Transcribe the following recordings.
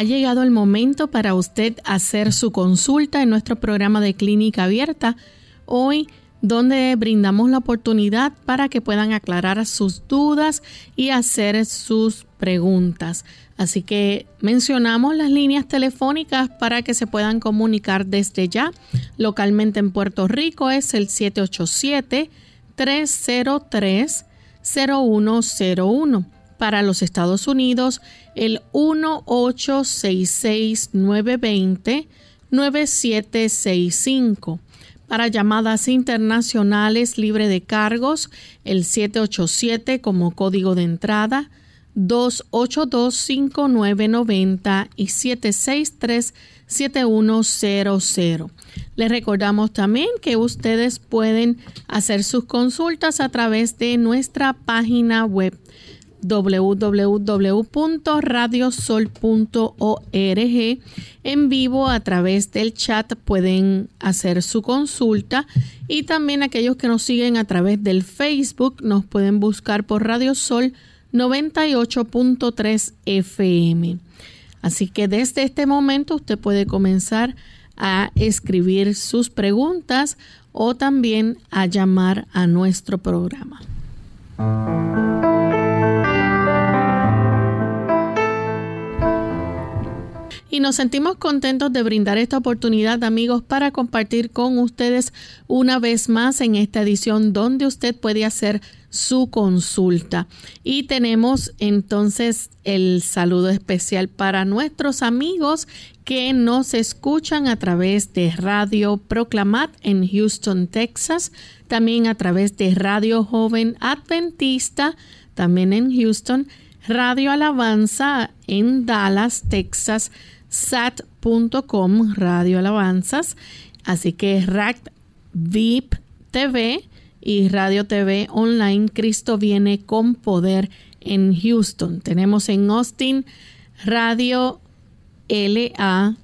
Ha llegado el momento para usted hacer su consulta en nuestro programa de clínica abierta. Hoy donde brindamos la oportunidad para que puedan aclarar sus dudas y hacer sus preguntas. Así que mencionamos las líneas telefónicas para que se puedan comunicar desde ya. Localmente en Puerto Rico es el 787-303-0101 para los Estados Unidos el 1-866-920-9765. Para llamadas internacionales libre de cargos, el 787 como código de entrada, 282-5990 y 763-7100. Les recordamos también que ustedes pueden hacer sus consultas a través de nuestra página web www.radiosol.org. En vivo a través del chat pueden hacer su consulta y también aquellos que nos siguen a través del Facebook nos pueden buscar por Radio Sol 98.3 FM. Así que desde este momento usted puede comenzar a escribir sus preguntas o también a llamar a nuestro programa. Y nos sentimos contentos de brindar esta oportunidad, amigos, para compartir con ustedes una vez más en esta edición donde usted puede hacer su consulta. Y tenemos entonces el saludo especial para nuestros amigos que nos escuchan a través de Radio Proclamat en Houston, Texas, también a través de Radio Joven Adventista, también en Houston, Radio Alabanza en Dallas, Texas, sat.com, Radio Alabanzas. Así que RACT VIP TV y Radio TV Online, Cristo viene con poder en Houston. Tenemos en Austin Radio LAM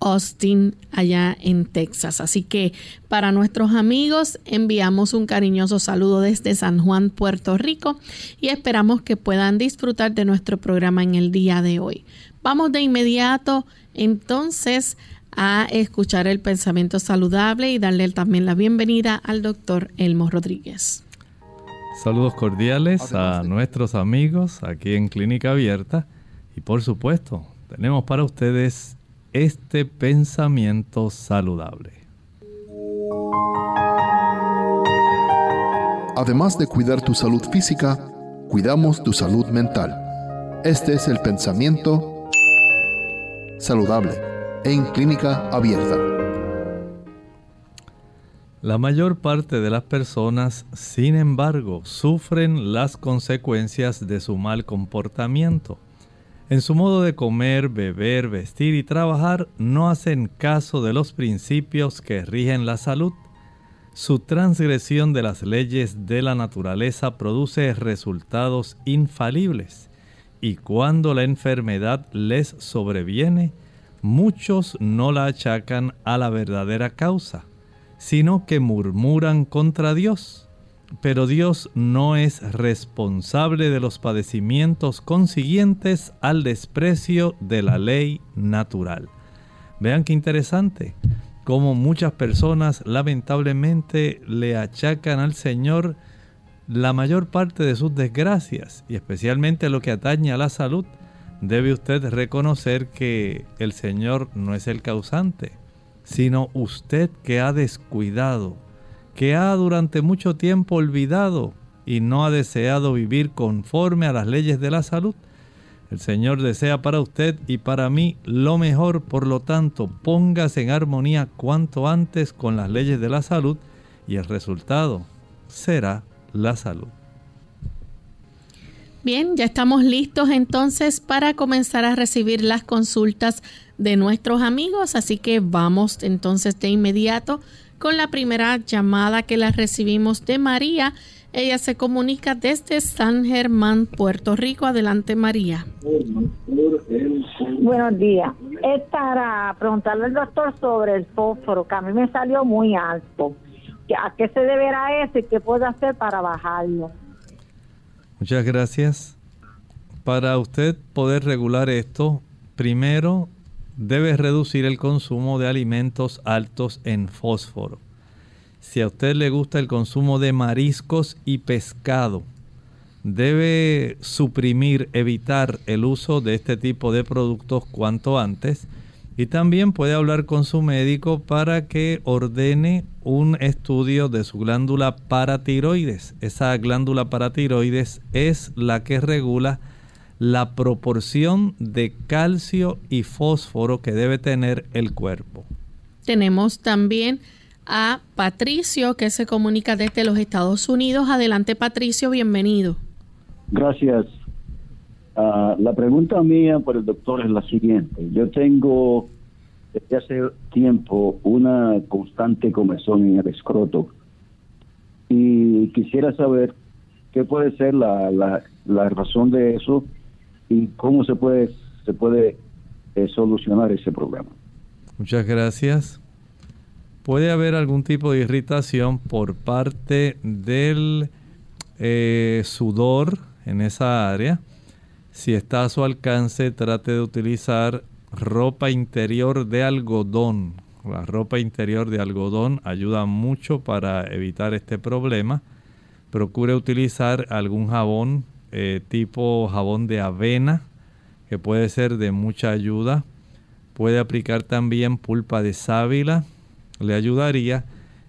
Austin allá en Texas. Así que para nuestros amigos enviamos un cariñoso saludo desde San Juan, Puerto Rico y esperamos que puedan disfrutar de nuestro programa en el día de hoy. Vamos de inmediato entonces a escuchar el pensamiento saludable y darle también la bienvenida al doctor Elmo Rodríguez. Saludos cordiales a nuestros amigos aquí en Clínica Abierta y por supuesto tenemos para ustedes este pensamiento saludable. Además de cuidar tu salud física, cuidamos tu salud mental. Este es el pensamiento saludable en clínica abierta. La mayor parte de las personas, sin embargo, sufren las consecuencias de su mal comportamiento. En su modo de comer, beber, vestir y trabajar no hacen caso de los principios que rigen la salud. Su transgresión de las leyes de la naturaleza produce resultados infalibles y cuando la enfermedad les sobreviene, muchos no la achacan a la verdadera causa, sino que murmuran contra Dios. Pero Dios no es responsable de los padecimientos consiguientes al desprecio de la ley natural. Vean qué interesante, como muchas personas lamentablemente le achacan al Señor la mayor parte de sus desgracias y especialmente lo que atañe a la salud, debe usted reconocer que el Señor no es el causante, sino usted que ha descuidado, que ha durante mucho tiempo olvidado y no ha deseado vivir conforme a las leyes de la salud. El Señor desea para usted y para mí lo mejor, por lo tanto, póngase en armonía cuanto antes con las leyes de la salud y el resultado será la salud. Bien, ya estamos listos entonces para comenzar a recibir las consultas de nuestros amigos, así que vamos entonces de inmediato con la primera llamada que la recibimos de María. Ella se comunica desde San Germán, Puerto Rico. Adelante, María. Buenos días. Es para preguntarle al doctor sobre el fósforo, que a mí me salió muy alto. ¿A qué se deberá eso y qué puedo hacer para bajarlo? Muchas gracias. Para usted poder regular esto, primero debe reducir el consumo de alimentos altos en fósforo. Si a usted le gusta el consumo de mariscos y pescado, debe suprimir, evitar el uso de este tipo de productos cuanto antes. Y también puede hablar con su médico para que ordene un estudio de su glándula paratiroides. Esa glándula paratiroides es la que regula la proporción de calcio y fósforo que debe tener el cuerpo. Tenemos también a Patricio que se comunica desde los Estados Unidos. Adelante Patricio, bienvenido. Gracias. Ah, la pregunta mía por el doctor es la siguiente. Yo tengo desde hace tiempo una constante comezón en el escroto y quisiera saber qué puede ser la, la, la razón de eso y cómo se puede, se puede eh, solucionar ese problema. Muchas gracias. Puede haber algún tipo de irritación por parte del eh, sudor en esa área. Si está a su alcance, trate de utilizar ropa interior de algodón. La ropa interior de algodón ayuda mucho para evitar este problema. Procure utilizar algún jabón eh, tipo jabón de avena, que puede ser de mucha ayuda. Puede aplicar también pulpa de sábila, le ayudaría.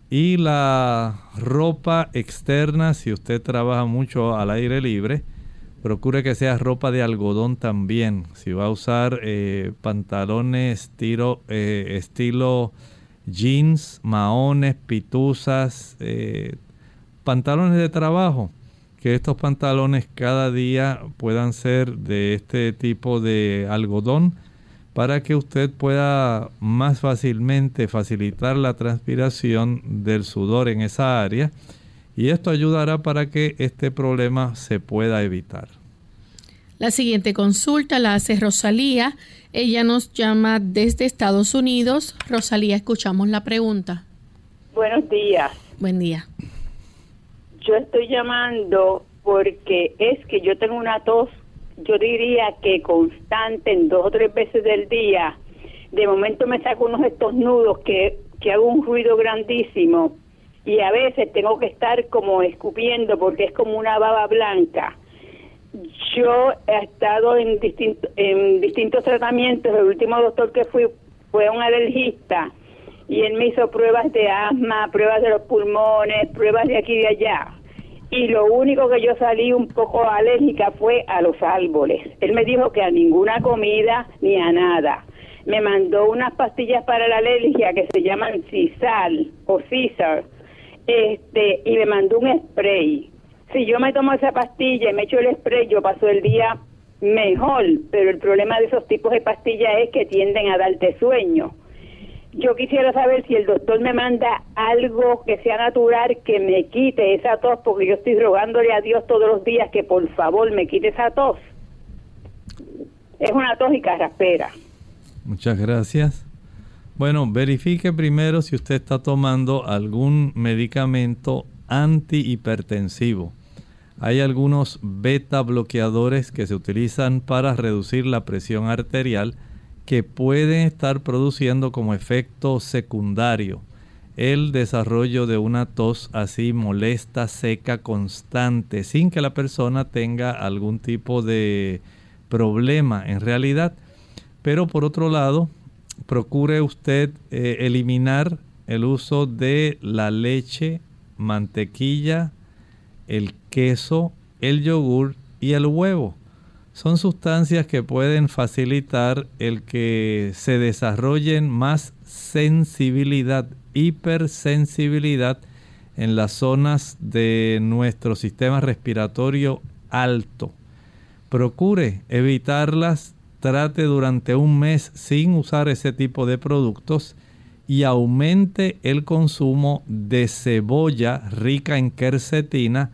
Y la ropa externa, si usted trabaja mucho al aire libre, procure que sea ropa de algodón también. Si va a usar eh, pantalones eh, estilo jeans, maones, pituzas, pantalones de trabajo, que estos pantalones cada día puedan ser de este tipo de algodón para que usted pueda más fácilmente facilitar la transpiración del sudor en esa área y esto ayudará para que este problema se pueda evitar. La siguiente consulta la hace Rosalía. Ella nos llama desde Estados Unidos. Rosalía, escuchamos la pregunta. Buenos días. Buen día. Yo estoy llamando porque es que yo tengo una tos, yo diría que constante en dos o tres veces del día. De momento me saco unos estornudos que, que hago un ruido grandísimo y a veces tengo que estar como escupiendo porque es como una baba blanca. Yo he estado en, distinto, en distintos tratamientos. El último doctor que fui fue un alergista y él me hizo pruebas de asma, pruebas de los pulmones, pruebas de aquí y de allá y lo único que yo salí un poco alérgica fue a los árboles. Él me dijo que a ninguna comida ni a nada. Me mandó unas pastillas para la alergia que se llaman Cisal o Cisar, este, y me mandó un spray. Si yo me tomo esa pastilla y me echo el spray, yo paso el día mejor, pero el problema de esos tipos de pastillas es que tienden a darte sueño yo quisiera saber si el doctor me manda algo que sea natural que me quite esa tos, porque yo estoy rogándole a Dios todos los días que por favor me quite esa tos. Es una tos y carraspera. Muchas gracias. Bueno, verifique primero si usted está tomando algún medicamento antihipertensivo. Hay algunos beta bloqueadores que se utilizan para reducir la presión arterial que pueden estar produciendo como efecto secundario el desarrollo de una tos así molesta, seca, constante, sin que la persona tenga algún tipo de problema en realidad. Pero por otro lado, procure usted eh, eliminar el uso de la leche, mantequilla, el queso, el yogur y el huevo son sustancias que pueden facilitar el que se desarrollen más sensibilidad, hipersensibilidad en las zonas de nuestro sistema respiratorio alto. Procure evitarlas, trate durante un mes sin usar ese tipo de productos y aumente el consumo de cebolla rica en quercetina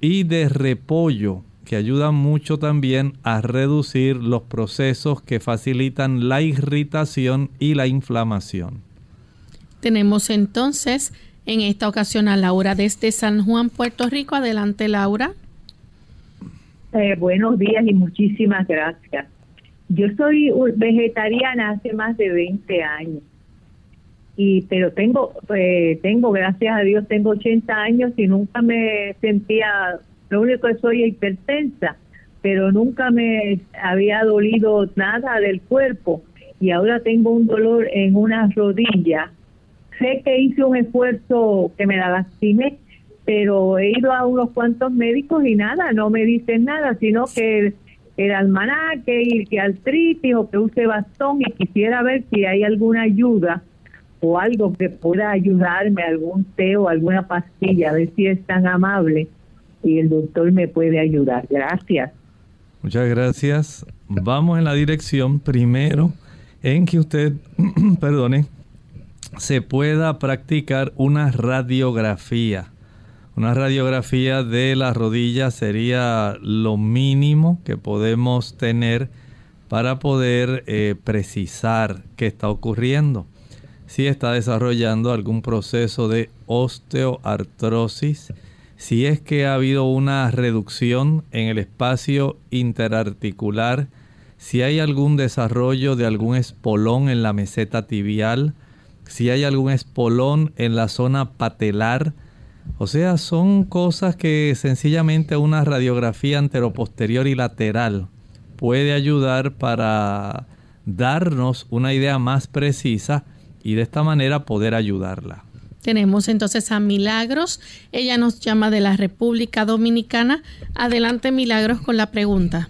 y de repollo que ayudan mucho también a reducir los procesos que facilitan la irritación y la inflamación. Tenemos entonces en esta ocasión a Laura desde San Juan, Puerto Rico. Adelante, Laura. Eh, buenos días y muchísimas gracias. Yo soy vegetariana hace más de 20 años. Y, pero tengo, eh, tengo, gracias a Dios, tengo 80 años y nunca me sentía, lo único que soy hipertensa, pero nunca me había dolido nada del cuerpo. Y ahora tengo un dolor en una rodilla sé que hice un esfuerzo que me la lastimé, pero he ido a unos cuantos médicos y nada, no me dicen nada, sino que el almanaque y que artritis o que use bastón y quisiera ver si hay alguna ayuda o algo que pueda ayudarme, algún té o alguna pastilla, a ver si es tan amable y el doctor me puede ayudar. Gracias. Muchas gracias. Vamos en la dirección primero en que usted, perdone, se pueda practicar una radiografía. Una radiografía de la rodilla sería lo mínimo que podemos tener para poder eh, precisar qué está ocurriendo. Si está desarrollando algún proceso de osteoartrosis, si es que ha habido una reducción en el espacio interarticular, si hay algún desarrollo de algún espolón en la meseta tibial, si hay algún espolón en la zona patelar. O sea, son cosas que sencillamente una radiografía anteroposterior y lateral puede ayudar para darnos una idea más precisa y de esta manera poder ayudarla. Tenemos entonces a Milagros. Ella nos llama de la República Dominicana. Adelante, Milagros, con la pregunta.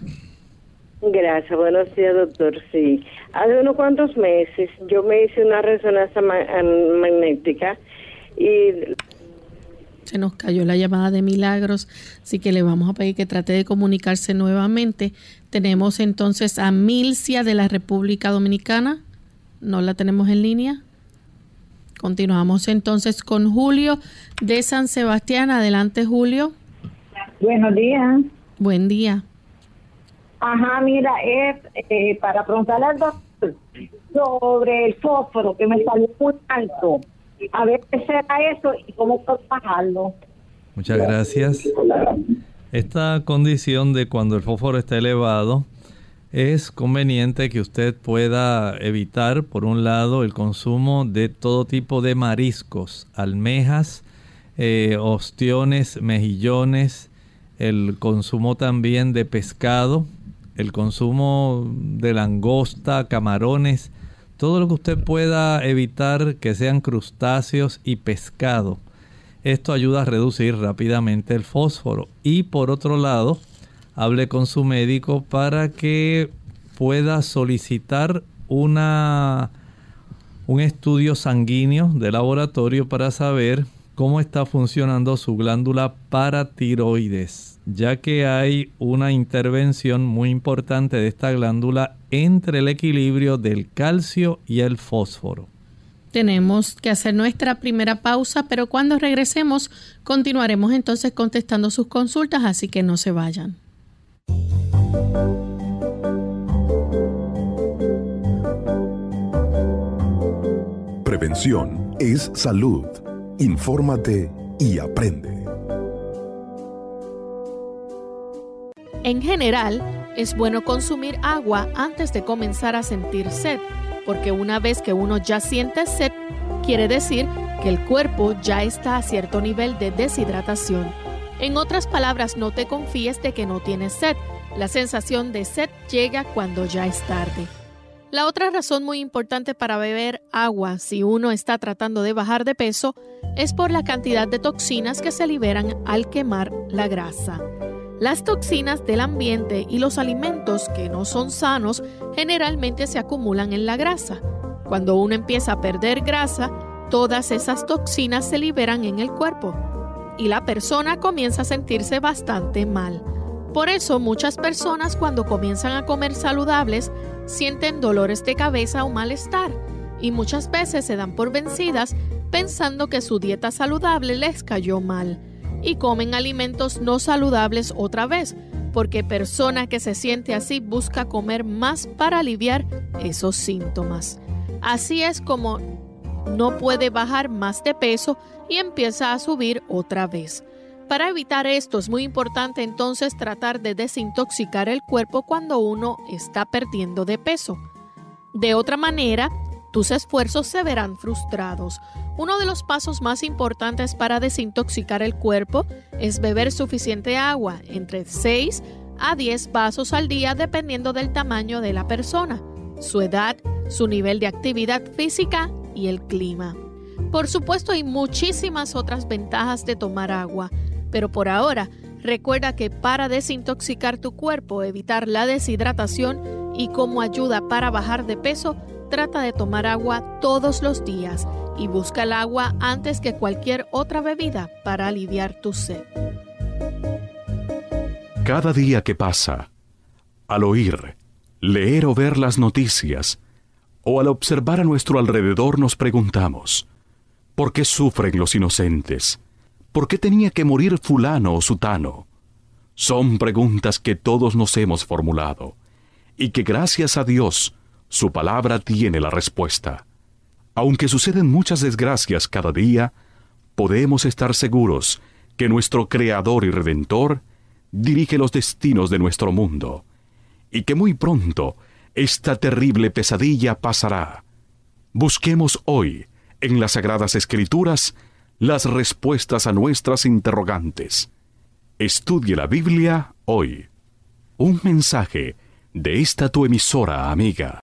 Gracias, buenos días, doctor. Sí, hace unos cuantos meses yo me hice una resonancia magnética y... Se nos cayó la llamada de Milagros, así que le vamos a pedir que trate de comunicarse nuevamente. Tenemos entonces a Milcia de la República Dominicana. ¿No la tenemos en línea? Continuamos entonces con Julio de San Sebastián. Adelante, Julio. Buenos días. Buen día. Ajá, mira, es eh, para preguntarle al doctor sobre el fósforo que me salió muy alto. A ver qué será eso y cómo bajarlo. Muchas gracias. Esta condición de cuando el fósforo está elevado, es conveniente que usted pueda evitar, por un lado, el consumo de todo tipo de mariscos, almejas, eh, ostiones, mejillones, el consumo también de pescado, el consumo de langosta, camarones, todo lo que usted pueda evitar que sean crustáceos y pescado. Esto ayuda a reducir rápidamente el fósforo. Y por otro lado, hable con su médico para que pueda solicitar una, un estudio sanguíneo de laboratorio para saber cómo está funcionando su glándula paratiroides ya que hay una intervención muy importante de esta glándula entre el equilibrio del calcio y el fósforo. Tenemos que hacer nuestra primera pausa, pero cuando regresemos continuaremos entonces contestando sus consultas, así que no se vayan. Prevención es salud. Infórmate y aprende. En general, es bueno consumir agua antes de comenzar a sentir sed, porque una vez que uno ya siente sed, quiere decir que el cuerpo ya está a cierto nivel de deshidratación. En otras palabras, no te confíes de que no tienes sed. La sensación de sed llega cuando ya es tarde. La otra razón muy importante para beber agua si uno está tratando de bajar de peso es por la cantidad de toxinas que se liberan al quemar la grasa. Las toxinas del ambiente y los alimentos que no son sanos generalmente se acumulan en la grasa. Cuando uno empieza a perder grasa, todas esas toxinas se liberan en el cuerpo. y la persona comienza a sentirse bastante mal. Por eso muchas personas cuando comienzan a comer saludables sienten dolores de cabeza o malestar y muchas veces se dan por vencidas pensando que su dieta saludable les cayó mal y comen alimentos no saludables otra vez, porque persona que se siente así busca comer más para aliviar esos síntomas. Así es como no puede bajar más de peso y empieza a subir otra vez. Para evitar esto es muy importante entonces tratar de desintoxicar el cuerpo cuando uno está perdiendo de peso. De otra manera, tus esfuerzos se verán frustrados. Uno de los pasos más importantes para desintoxicar el cuerpo es beber suficiente agua, entre 6 a 10 vasos al día dependiendo del tamaño de la persona, su edad, su nivel de actividad física y el clima. Por supuesto hay muchísimas otras ventajas de tomar agua, pero por ahora recuerda que para desintoxicar tu cuerpo, evitar la deshidratación y como ayuda para bajar de peso, trata de tomar agua todos los días y busca el agua antes que cualquier otra bebida para aliviar tu sed. Cada día que pasa, al oír, leer o ver las noticias, o al observar a nuestro alrededor nos preguntamos, ¿por qué sufren los inocentes? ¿Por qué tenía que morir fulano o sutano? Son preguntas que todos nos hemos formulado, y que gracias a Dios, su palabra tiene la respuesta. Aunque suceden muchas desgracias cada día, podemos estar seguros que nuestro Creador y Redentor dirige los destinos de nuestro mundo, y que muy pronto esta terrible pesadilla pasará. Busquemos hoy, en las Sagradas Escrituras, las respuestas a nuestras interrogantes. Estudie la Biblia hoy. Un mensaje de esta tu emisora amiga.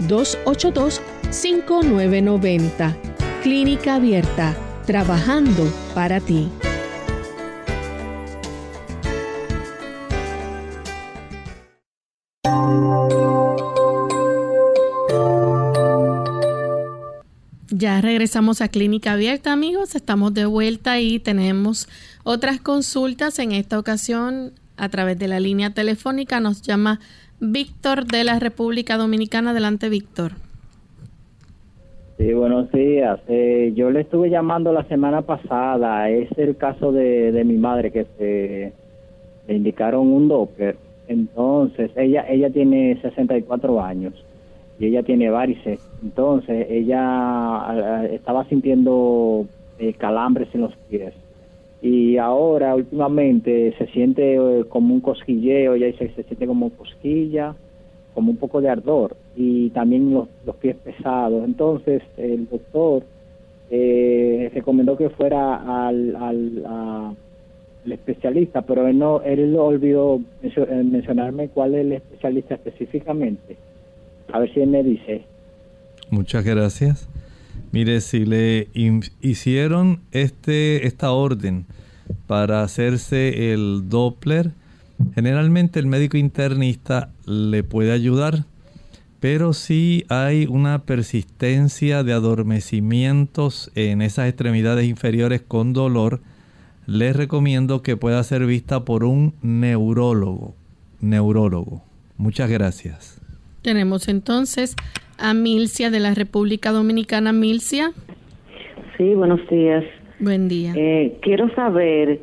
787-282-5990. Clínica Abierta, trabajando para ti. Ya regresamos a Clínica Abierta, amigos. Estamos de vuelta y tenemos otras consultas. En esta ocasión, a través de la línea telefónica, nos llama Víctor de la República Dominicana. Adelante, Víctor. Sí, buenos días. Eh, yo le estuve llamando la semana pasada. Es el caso de, de mi madre que se le indicaron un Doppler. Entonces, ella ella tiene 64 años y ella tiene varices. Entonces ella estaba sintiendo eh, calambres en los pies. Y ahora últimamente se siente eh, como un cosquilleo, dice que se siente como cosquilla, como un poco de ardor y también los, los pies pesados. Entonces el doctor eh, recomendó que fuera al, al especialista, pero él no él olvidó mencionarme cuál es el especialista específicamente. A ver si él me dice. Muchas gracias. Mire, si le hicieron este, esta orden para hacerse el Doppler, generalmente el médico internista le puede ayudar, pero si hay una persistencia de adormecimientos en esas extremidades inferiores con dolor, les recomiendo que pueda ser vista por un neurólogo. Neurólogo. Muchas gracias. Tenemos entonces a Milcia de la República Dominicana. Milcia. Sí, buenos días. Buen día. Eh, quiero saber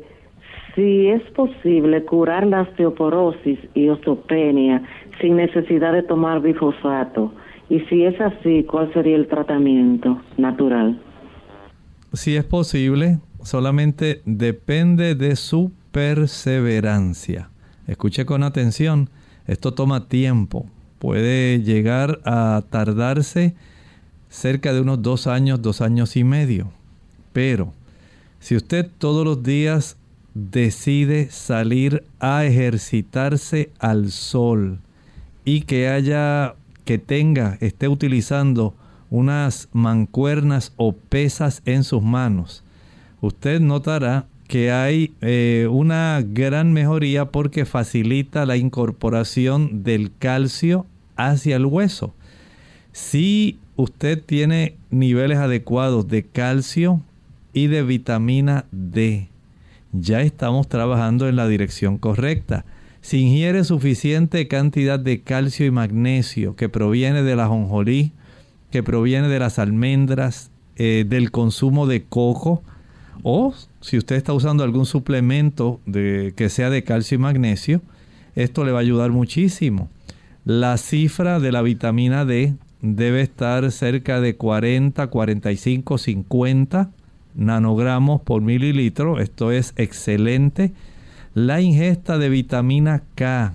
si es posible curar la osteoporosis y osteopenia sin necesidad de tomar bifosfato. Y si es así, ¿cuál sería el tratamiento natural? Si es posible, solamente depende de su perseverancia. Escuche con atención, esto toma tiempo puede llegar a tardarse cerca de unos dos años, dos años y medio. Pero Si usted todos los días decide salir a ejercitarse al sol y que haya, que tenga, esté utilizando unas mancuernas o pesas en sus manos, usted notará que hay eh, una gran mejoría porque facilita la incorporación del calcio hacia el hueso. Si usted tiene niveles adecuados de calcio y de vitamina D, ya estamos trabajando en la dirección correcta. Si ingiere suficiente cantidad de calcio y magnesio que proviene de la jonjolí, que proviene de las almendras, eh, del consumo de coco, o si usted está usando algún suplemento de, que sea de calcio y magnesio, esto le va a ayudar muchísimo. La cifra de la vitamina D debe estar cerca de 40, 45, 50 nanogramos por mililitro. Esto es excelente. La ingesta de vitamina K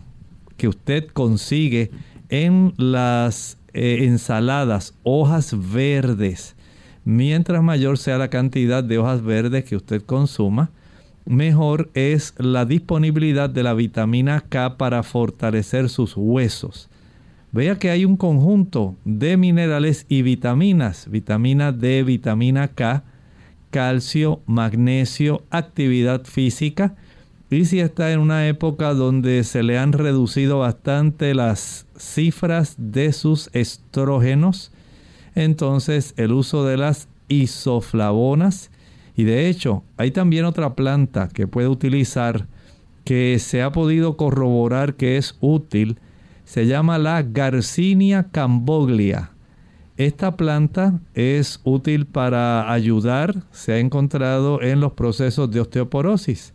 que usted consigue en las eh, ensaladas, hojas verdes, Mientras mayor sea la cantidad de hojas verdes que usted consuma, mejor es la disponibilidad de la vitamina K para fortalecer sus huesos. Vea que hay un conjunto de minerales y vitaminas, vitamina D, vitamina K, calcio, magnesio, actividad física. Y si está en una época donde se le han reducido bastante las cifras de sus estrógenos, entonces el uso de las isoflavonas y de hecho hay también otra planta que puede utilizar que se ha podido corroborar que es útil. Se llama la Garcinia camboglia. Esta planta es útil para ayudar, se ha encontrado en los procesos de osteoporosis.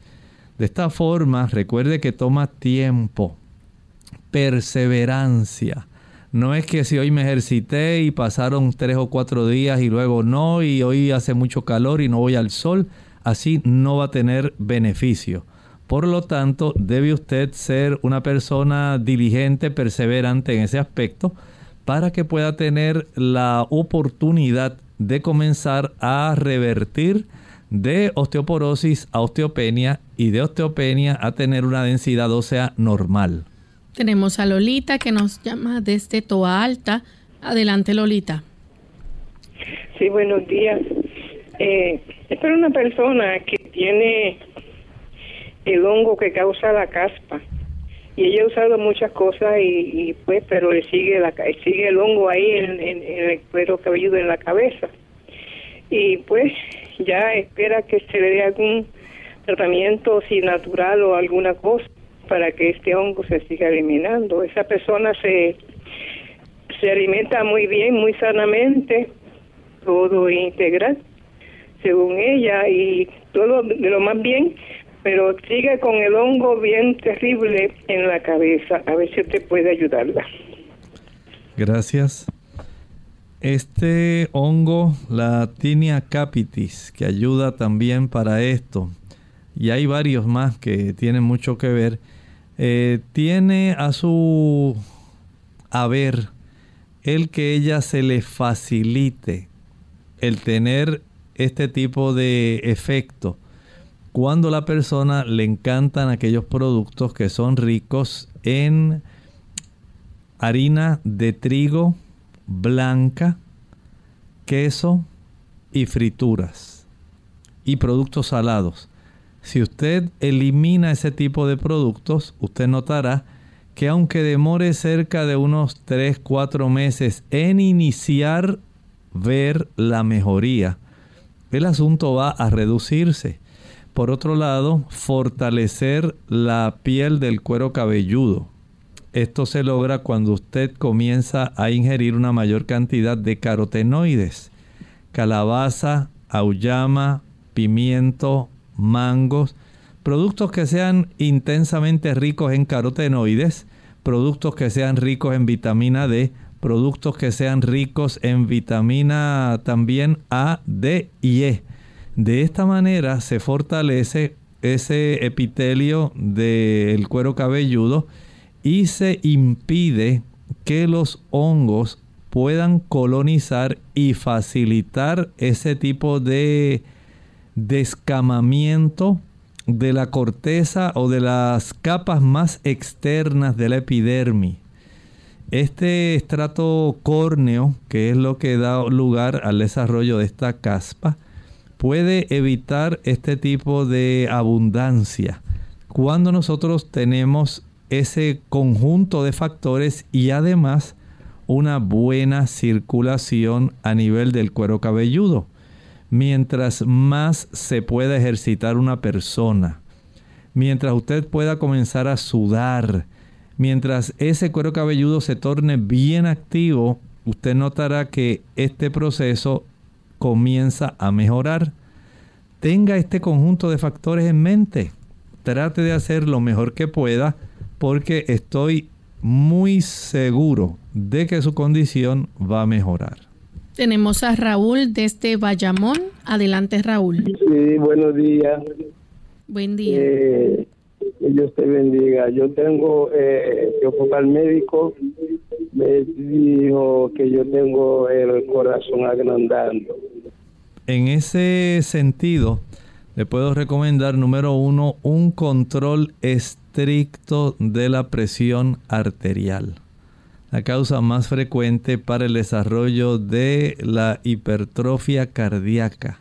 De esta forma, recuerde que toma tiempo, perseverancia, no es que si hoy me ejercité y pasaron tres o cuatro días y luego no, y hoy hace mucho calor y no voy al sol, así no va a tener beneficio. Por lo tanto, debe usted ser una persona diligente, perseverante en ese aspecto, para que pueda tener la oportunidad de comenzar a revertir de osteoporosis a osteopenia y de osteopenia a tener una densidad ósea normal. Tenemos a Lolita que nos llama desde Toa Alta. Adelante, Lolita. Sí, buenos días. Eh, es para una persona que tiene el hongo que causa la caspa. Y ella ha usado muchas cosas y, pues, pero le sigue la sigue el hongo ahí en, en, el cuero cabelludo en la cabeza. Y pues ya espera que se le dé algún tratamiento si natural o alguna cosa para que este hongo se siga eliminando. Esa persona se, se alimenta muy bien, muy sanamente, todo integral, según ella, y todo de lo más bien, pero sigue con el hongo bien terrible en la cabeza. A ver si usted puede ayudarla. Gracias. Este hongo, la Tinea capitis, que ayuda también para esto, y hay varios más que tienen mucho que ver, eh, tiene a su haber el que ella se le facilite el tener este tipo de efecto cuando la persona le encantan aquellos productos que son ricos en harina de trigo blanca, queso y frituras y productos salados. Si usted elimina ese tipo de productos, usted notará que aunque demore cerca de unos 3-4 meses en iniciar ver la mejoría, el asunto va a reducirse. Por otro lado, fortalecer la piel del cuero cabelludo. Esto se logra cuando usted comienza a ingerir una mayor cantidad de carotenoides. Calabaza, auyama, pimiento, mangos, productos que sean intensamente ricos en carotenoides, productos que sean ricos en vitamina D, productos que sean ricos en vitamina también A, D y E. De esta manera se fortalece ese epitelio del cuero cabelludo y se impide que los hongos puedan colonizar y facilitar ese tipo de descamamiento de la corteza o de las capas más externas de la epidermis. Este estrato córneo, que es lo que da lugar al desarrollo de esta caspa, puede evitar este tipo de abundancia cuando nosotros tenemos ese conjunto de factores y además una buena circulación a nivel del cuero cabelludo. Mientras más se pueda ejercitar una persona, mientras usted pueda comenzar a sudar, mientras ese cuero cabelludo se torne bien activo, usted notará que este proceso comienza a mejorar. Tenga este conjunto de factores en mente. Trate de hacer lo mejor que pueda porque estoy muy seguro de que su condición va a mejorar. Tenemos a Raúl desde Bayamón. Adelante, Raúl. Sí, buenos días. Buen día. Eh, Dios te bendiga. Yo tengo, eh, yo fui al médico, me dijo que yo tengo el corazón agrandando. En ese sentido, le puedo recomendar, número uno, un control estricto de la presión arterial. La causa más frecuente para el desarrollo de la hipertrofia cardíaca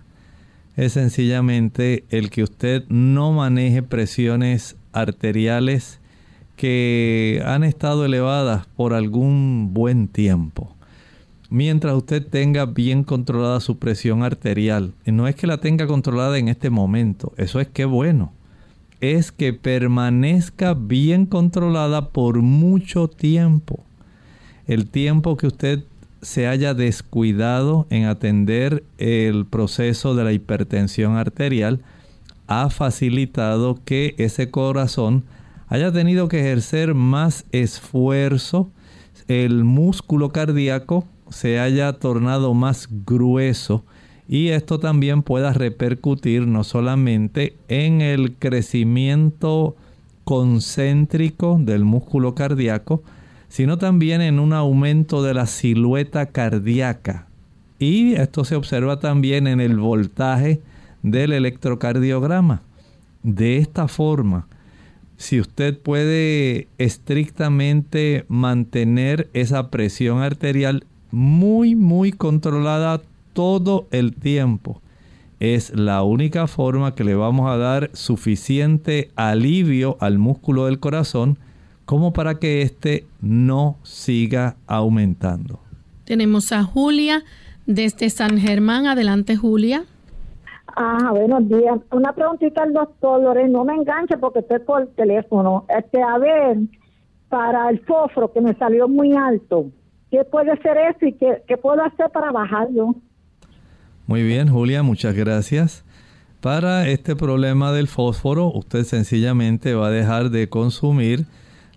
es sencillamente el que usted no maneje presiones arteriales que han estado elevadas por algún buen tiempo. Mientras usted tenga bien controlada su presión arterial, y no es que la tenga controlada en este momento, eso es que bueno, es que permanezca bien controlada por mucho tiempo. El tiempo que usted se haya descuidado en atender el proceso de la hipertensión arterial ha facilitado que ese corazón haya tenido que ejercer más esfuerzo, el músculo cardíaco se haya tornado más grueso y esto también pueda repercutir no solamente en el crecimiento concéntrico del músculo cardíaco, sino también en un aumento de la silueta cardíaca. Y esto se observa también en el voltaje del electrocardiograma. De esta forma, si usted puede estrictamente mantener esa presión arterial muy, muy controlada todo el tiempo, es la única forma que le vamos a dar suficiente alivio al músculo del corazón como para que éste no siga aumentando. Tenemos a Julia desde San Germán. Adelante, Julia. Ah, buenos días. Una preguntita al doctor Loren, no me enganche porque estoy por el teléfono. Este, a ver, para el fósforo que me salió muy alto, ¿qué puede ser eso y qué, qué puedo hacer para bajarlo? Muy bien, Julia, muchas gracias. Para este problema del fósforo, usted sencillamente va a dejar de consumir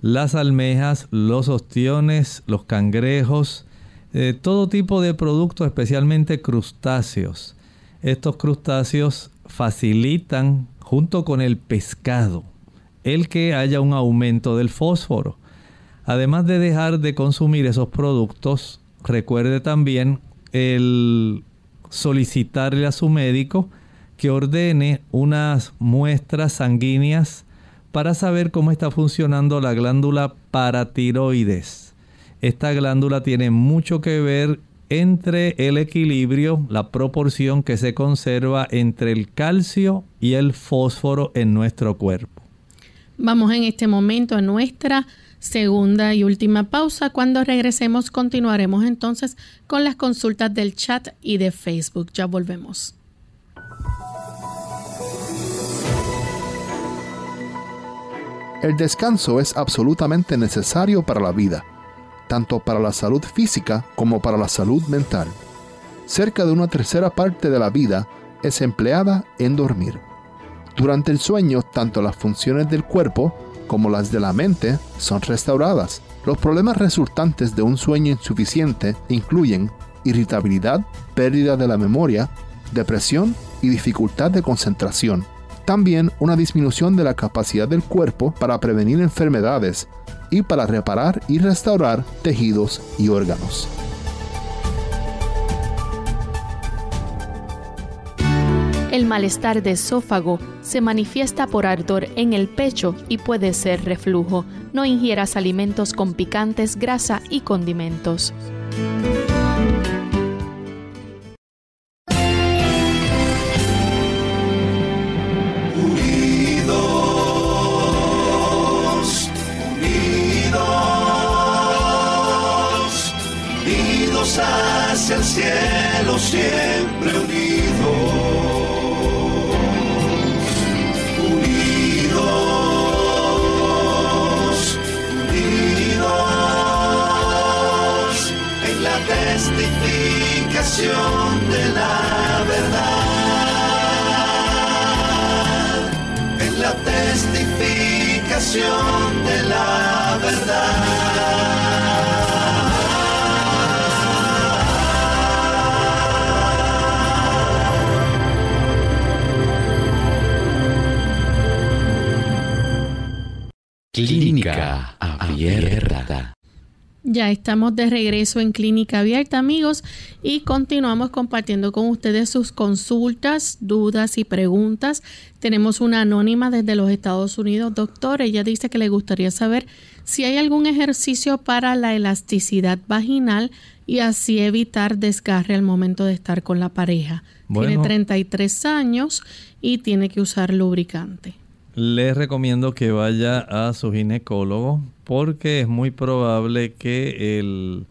las almejas, los ostiones, los cangrejos, eh, todo tipo de productos, especialmente crustáceos. Estos crustáceos facilitan, junto con el pescado, el que haya un aumento del fósforo. Además de dejar de consumir esos productos, recuerde también el solicitarle a su médico que ordene unas muestras sanguíneas para saber cómo está funcionando la glándula paratiroides. Esta glándula tiene mucho que ver entre el equilibrio, la proporción que se conserva entre el calcio y el fósforo en nuestro cuerpo. Vamos en este momento a nuestra segunda y última pausa. Cuando regresemos continuaremos entonces con las consultas del chat y de Facebook. Ya volvemos. El descanso es absolutamente necesario para la vida, tanto para la salud física como para la salud mental. Cerca de una tercera parte de la vida es empleada en dormir. Durante el sueño, tanto las funciones del cuerpo como las de la mente son restauradas. Los problemas resultantes de un sueño insuficiente incluyen irritabilidad, pérdida de la memoria, depresión y dificultad de concentración. También una disminución de la capacidad del cuerpo para prevenir enfermedades y para reparar y restaurar tejidos y órganos. El malestar de esófago se manifiesta por ardor en el pecho y puede ser reflujo. No ingieras alimentos con picantes, grasa y condimentos. Estamos de regreso en Clínica Abierta, amigos, y continuamos compartiendo con ustedes sus consultas, dudas y preguntas. Tenemos una anónima desde los Estados Unidos, doctor. Ella dice que le gustaría saber si hay algún ejercicio para la elasticidad vaginal y así evitar desgarre al momento de estar con la pareja. Tiene Bueno. 33 años y tiene que usar lubricante. Les recomiendo que vaya a su ginecólogo porque es muy probable que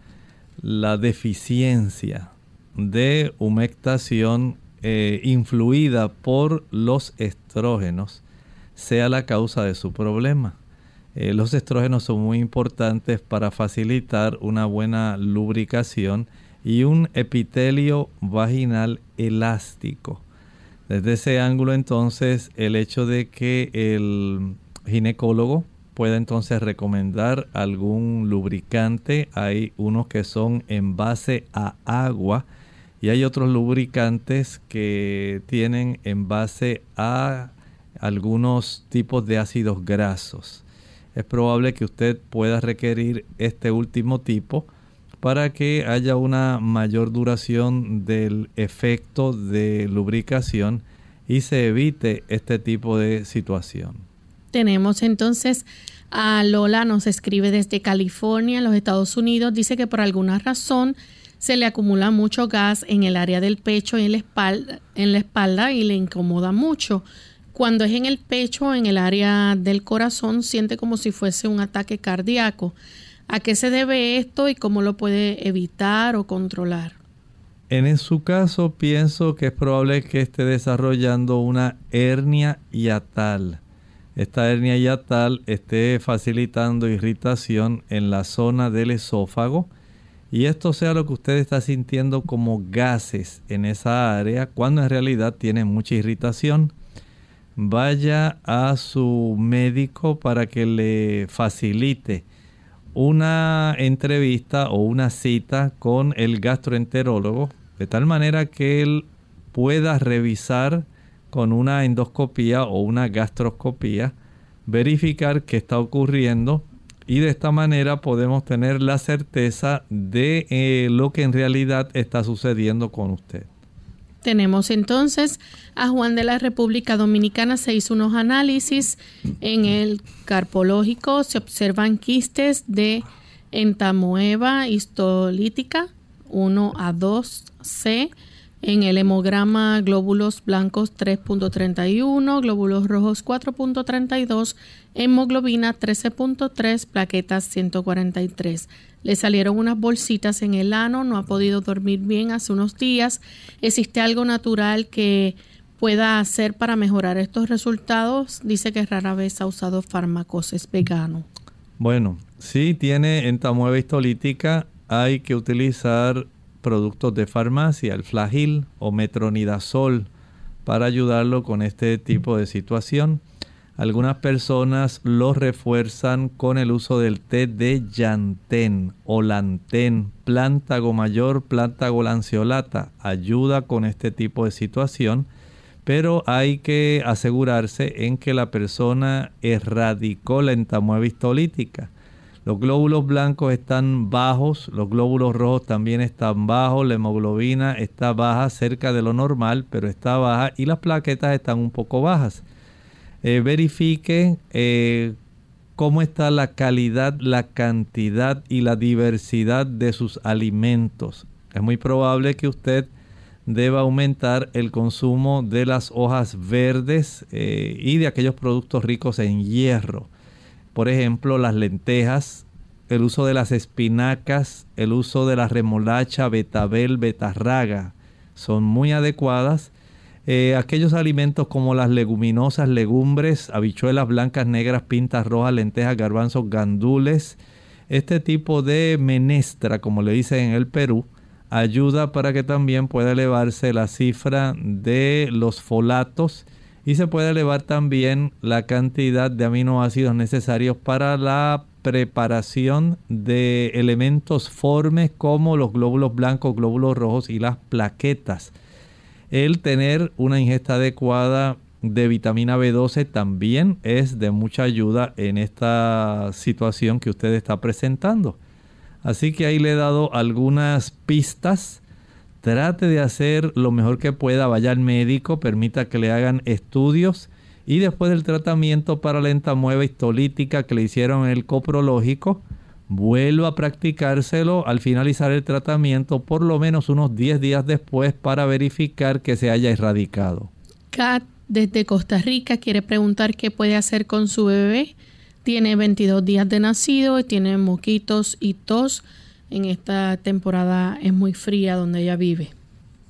la deficiencia de humectación eh, influida por los estrógenos sea la causa de su problema. Eh, los estrógenos son muy importantes para facilitar una buena lubricación y un epitelio vaginal elástico. Desde ese ángulo entonces el hecho de que el ginecólogo pueda entonces recomendar algún lubricante, hay unos que son en base a agua y hay otros lubricantes que tienen en base a algunos tipos de ácidos grasos. Es probable que usted pueda requerir este último tipo para que haya una mayor duración del efecto de lubricación y se evite este tipo de situación. Tenemos entonces a Lola, nos escribe desde California, en los Estados Unidos. Dice que por alguna razón se le acumula mucho gas en el área del pecho y en la espalda, y le incomoda mucho. Cuando es en el pecho, en el área del corazón, siente como si fuese un ataque cardíaco. ¿A qué se debe esto y cómo lo puede evitar o controlar? En su caso pienso que es probable que esté desarrollando una hernia hiatal. Esta hernia hiatal esté facilitando irritación en la zona del esófago y esto sea lo que usted está sintiendo como gases en esa área cuando en realidad tiene mucha irritación. Vaya a su médico para que le facilite una entrevista o una cita con el gastroenterólogo de tal manera que él pueda revisar con una endoscopía o una gastroscopía, verificar qué está ocurriendo y de esta manera podemos tener la certeza de eh, lo que en realidad está sucediendo con usted. Tenemos entonces a Juan de la República Dominicana. Se hizo unos análisis en el carpológico. Se observan quistes de entamoeba histolítica 1 a 2C. En el hemograma glóbulos blancos 3.31, glóbulos rojos 4.32, hemoglobina 13.3, plaquetas 143. Le salieron unas bolsitas en el ano, no ha podido dormir bien hace unos días. ¿Existe algo natural que pueda hacer para mejorar estos resultados? Dice que rara vez ha usado fármacos, es vegano. Bueno, si tiene entamoeba histolítica, hay que utilizar productos de farmacia, el flagil o metronidazol, para ayudarlo con este tipo de situación. Algunas personas lo refuerzan con el uso del té de llantén o lantén, plántago mayor, plántago lanceolata. Ayuda con este tipo de situación, pero hay que asegurarse en que la persona erradicó la entamoeba histolítica. Los glóbulos blancos están bajos, los glóbulos rojos también están bajos, la hemoglobina está baja, cerca de lo normal, pero está baja y las plaquetas están un poco bajas. Eh, verifique eh, cómo está la calidad, la cantidad y la diversidad de sus alimentos. Es muy probable que usted deba aumentar el consumo de las hojas verdes eh, y de aquellos productos ricos en hierro por ejemplo, las lentejas, el uso de las espinacas, el uso de la remolacha, betabel, betarraga, son muy adecuadas. Eh, aquellos alimentos como las leguminosas, legumbres, habichuelas blancas, negras, pintas rojas, lentejas, garbanzos, gandules, este tipo de menestra, como le dicen en el Perú, ayuda para que también pueda elevarse la cifra de los folatos y se puede elevar también la cantidad de aminoácidos necesarios para la preparación de elementos formes como los glóbulos blancos, glóbulos rojos y las plaquetas. El tener una ingesta adecuada de vitamina B12 también es de mucha ayuda en esta situación que usted está presentando. Así que ahí le he dado algunas pistas Trate de hacer lo mejor que pueda, vaya al médico, permita que le hagan estudios y después del tratamiento para la entamueva histolítica que le hicieron en el coprológico, vuelva a practicárselo al finalizar el tratamiento por lo menos unos 10 días después para verificar que se haya erradicado. Kat desde Costa Rica quiere preguntar qué puede hacer con su bebé. Tiene 22 días de nacido y tiene moquitos y tos en esta temporada es muy fría donde ella vive.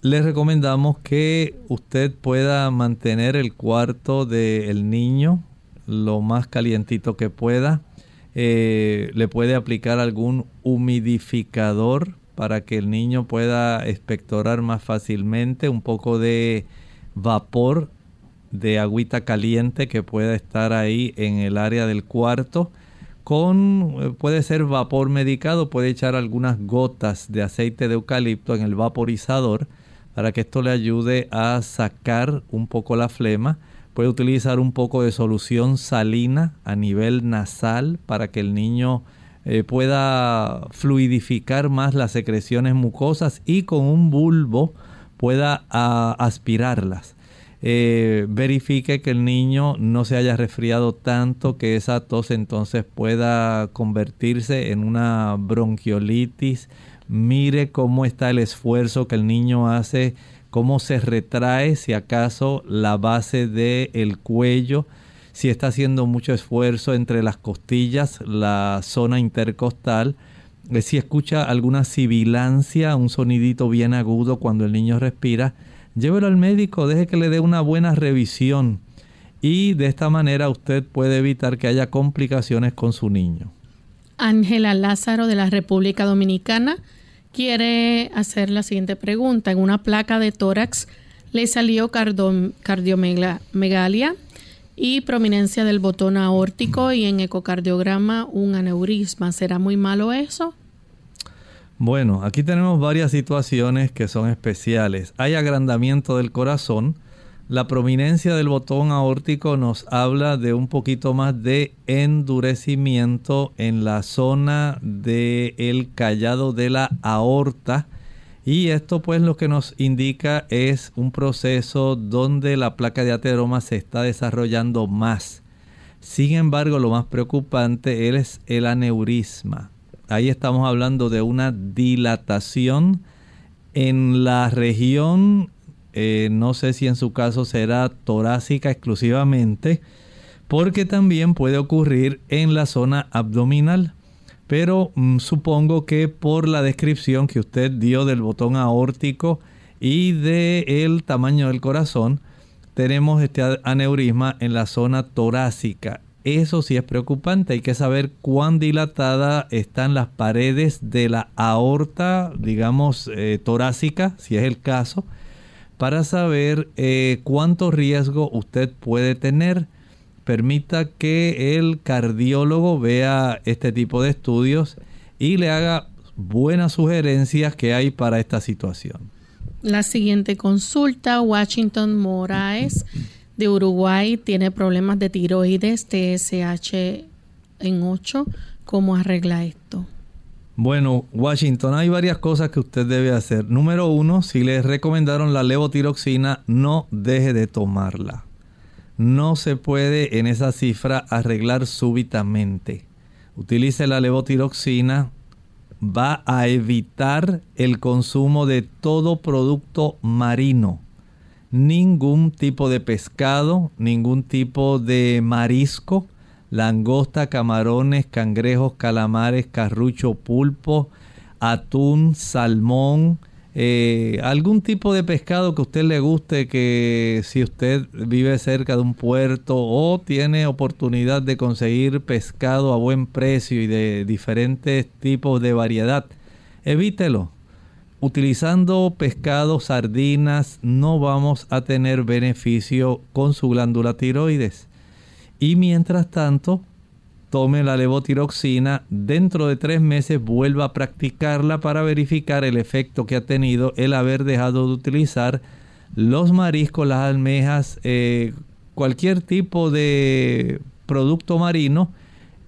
Les recomendamos que usted pueda mantener el cuarto del niño lo más calientito que pueda. Eh, le puede aplicar algún humidificador para que el niño pueda expectorar más fácilmente, un poco de vapor de agüita caliente que pueda estar ahí en el área del cuarto con, eh, puede ser vapor medicado, puede echar algunas gotas de aceite de eucalipto en el vaporizador para que esto le ayude a sacar un poco la flema. Puede utilizar un poco de solución salina a nivel nasal para que el niño eh, pueda fluidificar más las secreciones mucosas y con un bulbo pueda ah, aspirarlas. Eh, verifique que el niño no se haya resfriado tanto que esa tos entonces pueda convertirse en una bronquiolitis. Mire cómo está el esfuerzo que el niño hace, cómo se retrae, si acaso la base del cuello, si está haciendo mucho esfuerzo entre las costillas, la zona intercostal, eh, si escucha alguna sibilancia, un sonidito bien agudo cuando el niño respira, llévelo al médico, deje que le dé una buena revisión y de esta manera usted puede evitar que haya complicaciones con su niño. Ángela Lázaro de la República Dominicana quiere hacer la siguiente pregunta. En una placa de tórax le salió cardiomegalia y prominencia del botón aórtico y en ecocardiograma un aneurisma. ¿Será muy malo eso? Bueno, aquí tenemos varias situaciones que son especiales. Hay agrandamiento del corazón. La prominencia del botón aórtico nos habla de un poquito más de endurecimiento en la zona del callado de la aorta. Y esto pues lo que nos indica es un proceso donde la placa de ateroma se está desarrollando más. Sin embargo, lo más preocupante es el aneurisma ahí estamos hablando de una dilatación en la región, eh, no sé si en su caso será torácica exclusivamente, porque también puede ocurrir en la zona abdominal. Pero mm, supongo que por la descripción que usted dio del botón aórtico y del tamaño del corazón, tenemos este aneurisma en la zona torácica. Eso sí es preocupante. Hay que saber cuán dilatada están las paredes de la aorta, digamos, eh, torácica, si es el caso, para saber eh, cuánto riesgo usted puede tener. Permita que el cardiólogo vea este tipo de estudios y le haga buenas sugerencias que hay para esta situación. La siguiente consulta, Washington Moraes de Uruguay tiene problemas de tiroides, TSH en 8, cómo arregla esto. Bueno, Washington, hay varias cosas que usted debe hacer. Número uno, si le recomendaron la levotiroxina, no deje de tomarla. No se puede en esa cifra arreglar súbitamente. Utilice la levotiroxina, va a evitar el consumo de todo producto marino. Ningún tipo de pescado, ningún tipo de marisco, langosta, camarones, cangrejos, calamares, carrucho, pulpo, atún, salmón, eh, algún tipo de pescado que a usted le guste, que si usted vive cerca de un puerto o tiene oportunidad de conseguir pescado a buen precio y de diferentes tipos de variedad, evítelo. Utilizando pescado, sardinas, no vamos a tener beneficio con su glándula tiroides. Y mientras tanto, tome la levotiroxina, dentro de tres meses vuelva a practicarla para verificar el efecto que ha tenido el haber dejado de utilizar los mariscos, las almejas, eh, cualquier tipo de producto marino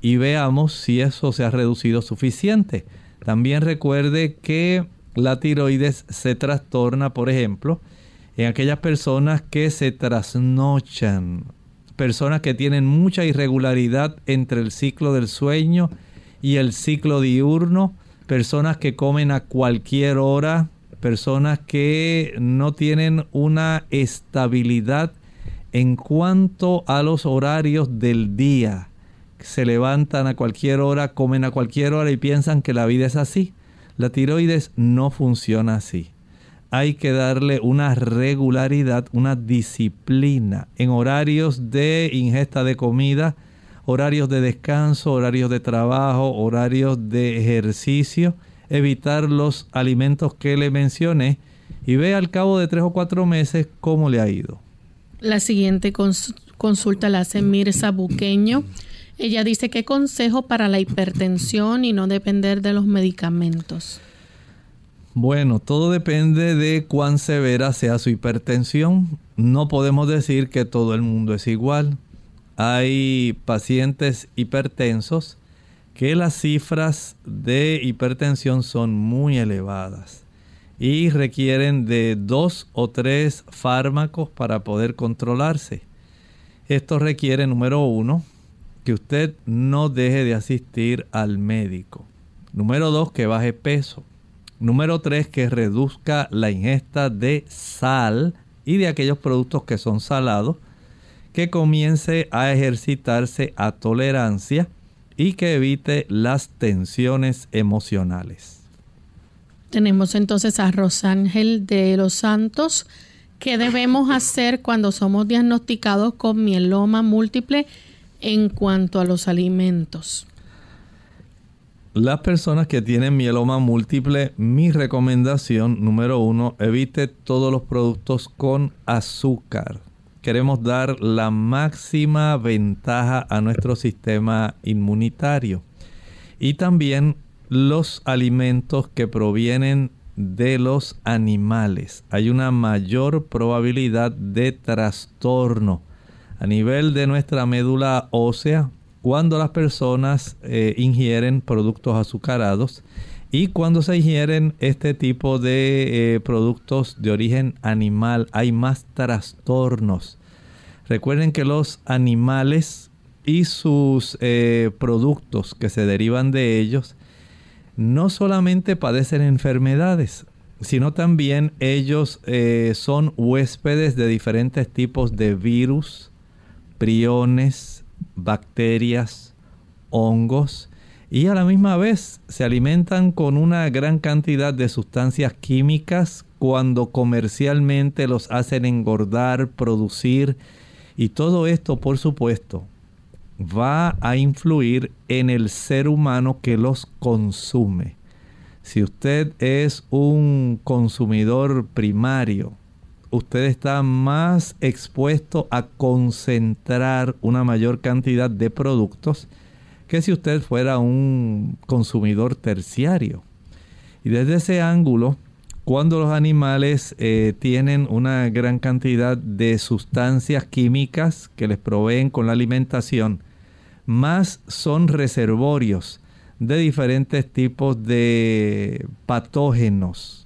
y veamos si eso se ha reducido suficiente. También recuerde que la tiroides se trastorna, por ejemplo, en aquellas personas que se trasnochan personas que tienen mucha irregularidad entre el ciclo del sueño y el ciclo diurno, personas que comen a cualquier hora, personas que no tienen una estabilidad en cuanto a los horarios del día. Se levantan a cualquier hora, comen a cualquier hora y piensan que la vida es así. La tiroides no funciona así hay que darle una regularidad, una disciplina en horarios de ingesta de comida, horarios de descanso, horarios de trabajo, horarios de ejercicio, evitar los alimentos que le mencioné y ve al cabo de tres o cuatro meses cómo le ha ido. La siguiente consulta la hace Mirza Buqueño. Ella dice, ¿qué consejo para la hipertensión y no depender de los medicamentos? Bueno, todo depende de cuán severa sea su hipertensión. No podemos decir que todo el mundo es igual. Hay pacientes hipertensos que las cifras de hipertensión son muy elevadas y requieren de dos o tres fármacos para poder controlarse. Esto requiere, número uno, que usted no deje de asistir al médico. Número dos, que baje peso. Número 3, que reduzca la ingesta de sal y de aquellos productos que son salados, que comience a ejercitarse a tolerancia y que evite las tensiones emocionales. Tenemos entonces a Rosángel de los Santos. ¿Qué debemos hacer cuando somos diagnosticados con mieloma múltiple en cuanto a los alimentos? Las personas que tienen mieloma múltiple, mi recomendación número uno, evite todos los productos con azúcar. Queremos dar la máxima ventaja a nuestro sistema inmunitario. Y también los alimentos que provienen de los animales. Hay una mayor probabilidad de trastorno a nivel de nuestra médula ósea cuando las personas eh, ingieren productos azucarados y cuando se ingieren este tipo de eh, productos de origen animal hay más trastornos. Recuerden que los animales y sus eh, productos que se derivan de ellos no solamente padecen enfermedades, sino también ellos son huéspedes de diferentes tipos de virus, priones, bacterias, hongos y a la misma vez se alimentan con una gran cantidad de sustancias químicas cuando comercialmente los hacen engordar, producir y todo esto por supuesto va a influir en el ser humano que los consume. Si usted es un consumidor primario usted está más expuesto a concentrar una mayor cantidad de productos que si usted fuera un consumidor terciario. Y desde ese ángulo, cuando los animales eh, tienen una gran cantidad de sustancias químicas que les proveen con la alimentación, más son reservorios de diferentes tipos de patógenos.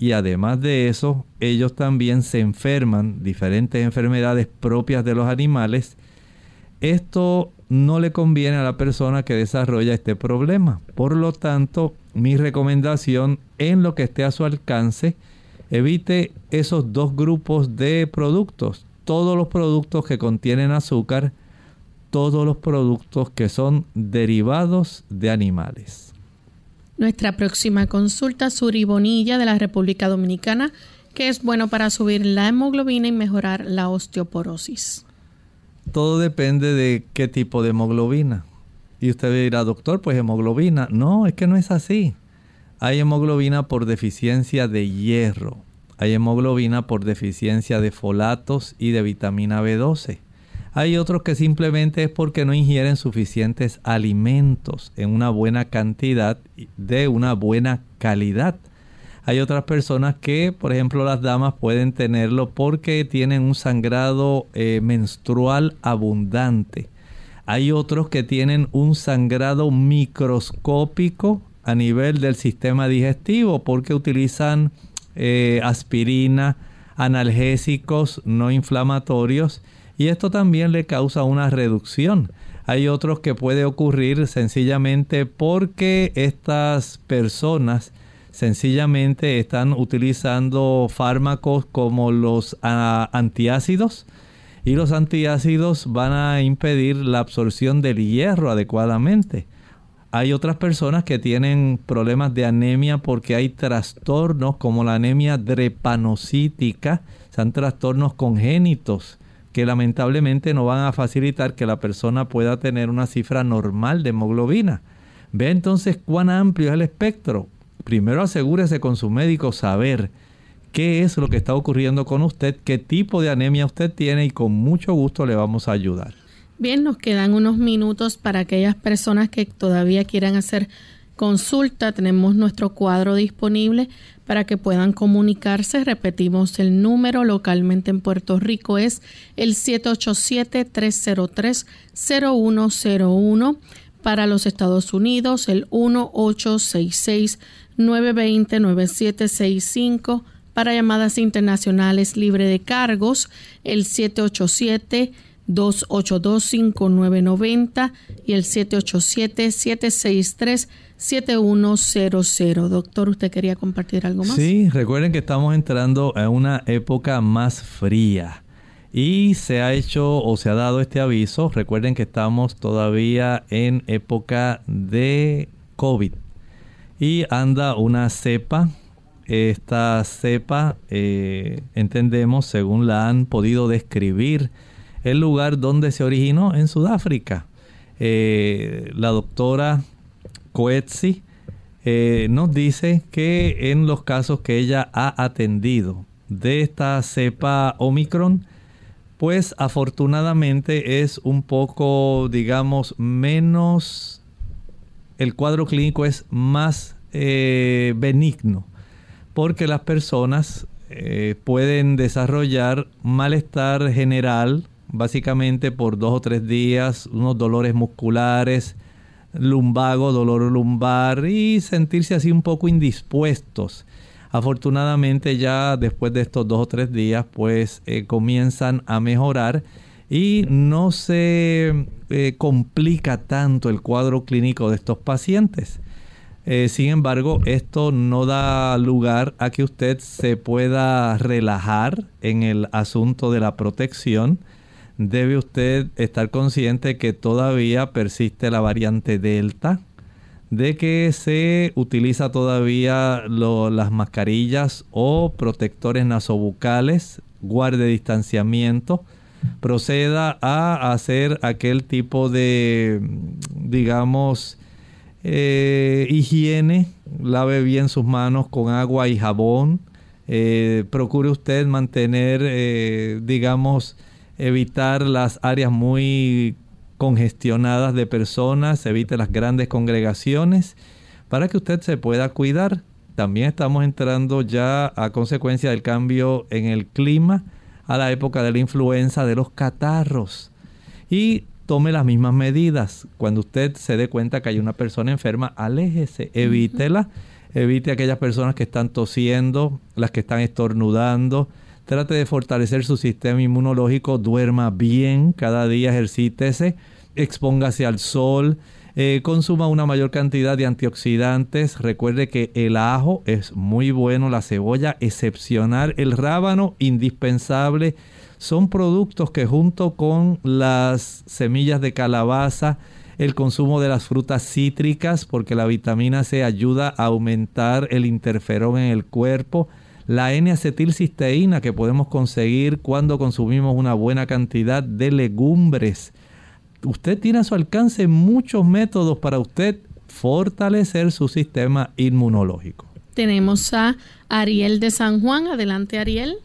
Y además de eso, ellos también se enferman, diferentes enfermedades propias de los animales. Esto no le conviene a la persona que desarrolla este problema. Por lo tanto, mi recomendación en lo que esté a su alcance, evite esos dos grupos de productos. Todos los productos que contienen azúcar, todos los productos que son derivados de animales. Nuestra próxima consulta, Suri Bonilla de la República Dominicana, que es bueno para subir la hemoglobina y mejorar la osteoporosis. Todo depende de qué tipo de hemoglobina. Y usted dirá, doctor, pues hemoglobina. No, es que no es así. Hay hemoglobina por deficiencia de hierro. Hay hemoglobina por deficiencia de folatos y de vitamina B12. Hay otros que simplemente es porque no ingieren suficientes alimentos en una buena cantidad de una buena calidad. Hay otras personas que, por ejemplo, las damas pueden tenerlo porque tienen un sangrado eh, menstrual abundante. Hay otros que tienen un sangrado microscópico a nivel del sistema digestivo porque utilizan eh, aspirina, analgésicos no inflamatorios y esto también le causa una reducción. Hay otros que puede ocurrir sencillamente porque estas personas sencillamente están utilizando fármacos como los ah, antiácidos y los antiácidos van a impedir la absorción del hierro adecuadamente. Hay otras personas que tienen problemas de anemia porque hay trastornos como la anemia drepanocítica, son trastornos congénitos que lamentablemente no van a facilitar que la persona pueda tener una cifra normal de hemoglobina. Ve entonces cuán amplio es el espectro. Primero asegúrese con su médico saber qué es lo que está ocurriendo con usted, qué tipo de anemia usted tiene y con mucho gusto le vamos a ayudar. Bien, nos quedan unos minutos para aquellas personas que todavía quieran hacer consulta. Tenemos nuestro cuadro disponible para que puedan comunicarse. Repetimos el número localmente en Puerto Rico es el 787-303-0101. Para los Estados Unidos el 1866-920-9765. Para llamadas internacionales libre de cargos el 787 282-5990 y el 787-763-7100. Doctor, ¿usted quería compartir algo más? Sí, recuerden que estamos entrando a una época más fría y se ha hecho o se ha dado este aviso. Recuerden que estamos todavía en época de COVID y anda una cepa. Esta cepa, eh, entendemos, según la han podido describir, el lugar donde se originó en Sudáfrica. Eh, la doctora Coetzee eh, nos dice que en los casos que ella ha atendido de esta cepa Omicron, pues afortunadamente es un poco, digamos, menos, el cuadro clínico es más eh, benigno, porque las personas pueden desarrollar malestar general, básicamente por dos o tres días, unos dolores musculares, lumbago, dolor lumbar y sentirse así un poco indispuestos. Afortunadamente ya después de estos dos o tres días pues eh, comienzan a mejorar y no se eh, complica tanto el cuadro clínico de estos pacientes. Eh, sin embargo, esto no da lugar a que usted se pueda relajar en el asunto de la protección debe usted estar consciente que todavía persiste la variante Delta, de que se utiliza todavía las mascarillas o protectores nasobucales, guarde distanciamiento, proceda a hacer aquel tipo de, digamos, eh, higiene, lave bien sus manos con agua y jabón, eh, procure usted mantener, eh, digamos, evitar las áreas muy congestionadas de personas, evite las grandes congregaciones para que usted se pueda cuidar. También estamos entrando ya a consecuencia del cambio en el clima, a la época de la influenza, de los catarros. Y tome las mismas medidas. Cuando usted se dé cuenta que hay una persona enferma, aléjese, evítela, evite aquellas personas que están tosiendo, las que están estornudando. Trate de fortalecer su sistema inmunológico, duerma bien, cada día ejercítese, expóngase al sol, eh, consuma una mayor cantidad de antioxidantes. Recuerde que el ajo es muy bueno, la cebolla excepcional, el rábano indispensable. Son productos que junto con las semillas de calabaza, el consumo de las frutas cítricas, porque la vitamina C ayuda a aumentar el interferón en el cuerpo, la N-acetilcisteína que podemos conseguir cuando consumimos una buena cantidad de legumbres usted tiene a su alcance muchos métodos para usted fortalecer su sistema inmunológico. Tenemos a Ariel de San Juan. Adelante, Ariel.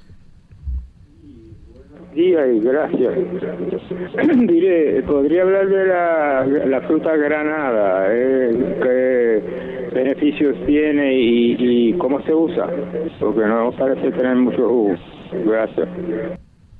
Días y gracias. Diré, ¿podría hablar de la, fruta granada? Eh, ¿Qué beneficios tiene y, y, cómo se usa? Porque no parece tener mucho jugo. Gracias.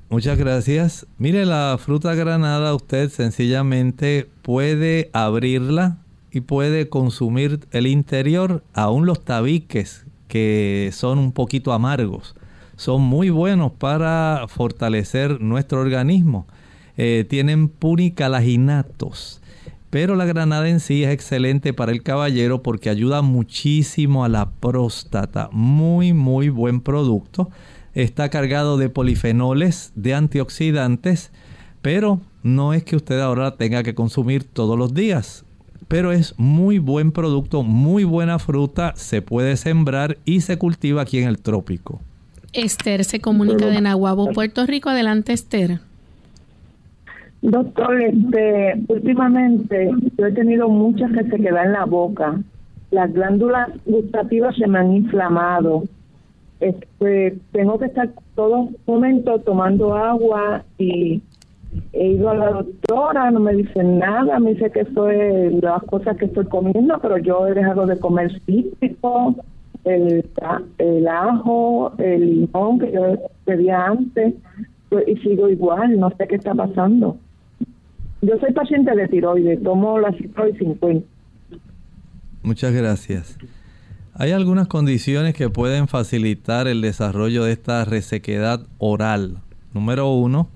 Muchas gracias. Mire, la fruta granada usted sencillamente puede abrirla y puede consumir el interior, aún los tabiques que son un poquito amargos. Son muy buenos para fortalecer nuestro organismo. Eh, tienen punicalaginatos. Pero la granada en sí es excelente para el caballero porque ayuda muchísimo a la próstata. Muy, muy buen producto está cargado de polifenoles, de antioxidantes, pero no es que usted ahora tenga que consumir todos los días. Pero es muy buen producto, muy buena fruta, se puede sembrar y se cultiva aquí en el trópico. Esther se comunica de Nahuabo, Puerto Rico. Adelante, Esther. Doctor, este, últimamente yo he tenido muchas que se quedan en la boca. Las glándulas gustativas se me han inflamado este, tengo que estar todo momento tomando agua y he ido a la doctora, no me dicen nada, me dice que eso es las cosas que estoy comiendo, pero yo he dejado de comer cítrico, el, el ajo, el limón que yo pedía antes, pues, y sigo igual, no sé qué está pasando. Yo soy paciente de tiroides, tomo la tiroides 50. Muchas gracias. Hay algunas condiciones que pueden facilitar el desarrollo de esta resequedad oral. Número uno,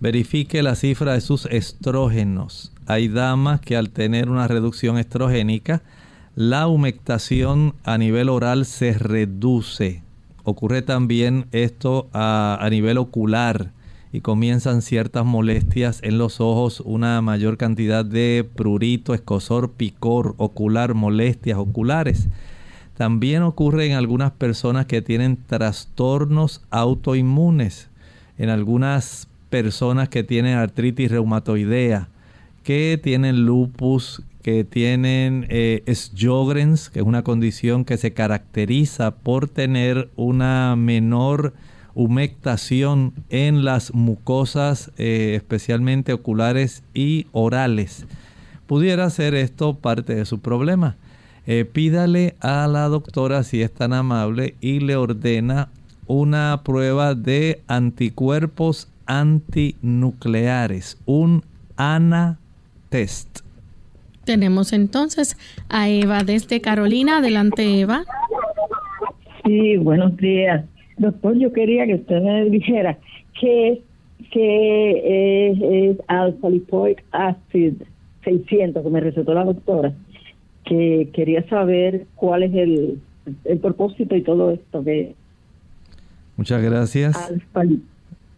verifique la cifra de sus estrógenos. Hay damas que al tener una reducción estrogénica, la humectación a nivel oral se reduce. Ocurre también esto a, a nivel ocular y comienzan ciertas molestias en los ojos, una mayor cantidad de prurito, escosor, picor ocular, molestias oculares. También ocurre en algunas personas que tienen trastornos autoinmunes, en algunas personas que tienen artritis reumatoidea, que tienen lupus, que tienen eh, que es una condición que se caracteriza por tener una menor humectación en las mucosas, eh, especialmente oculares y orales. Pudiera ser esto parte de su problema. Eh, pídale a la doctora si es tan amable y le ordena una prueba de anticuerpos antinucleares, un ANA test. Tenemos entonces a Eva desde Carolina. Adelante, Eva. Sí, buenos días. Doctor, yo quería que usted me dijera qué, qué es, es alfa lipoic acid 600 que me recetó la doctora que quería saber cuál es el, el propósito y todo esto de Muchas gracias.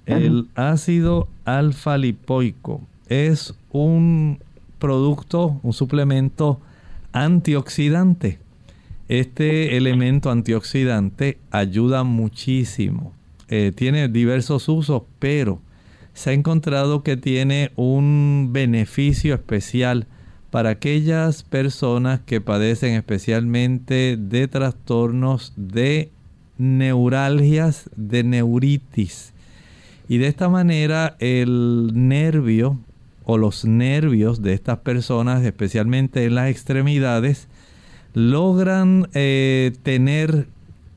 el ácido alfa lipoico es un producto, un suplemento antioxidante. Este elemento antioxidante ayuda muchísimo. Eh, tiene diversos usos, pero se ha encontrado que tiene un beneficio especial para aquellas personas que padecen especialmente de trastornos de neuralgias, de neuritis. Y de esta manera el nervio o los nervios de estas personas, especialmente en las extremidades, logran eh, tener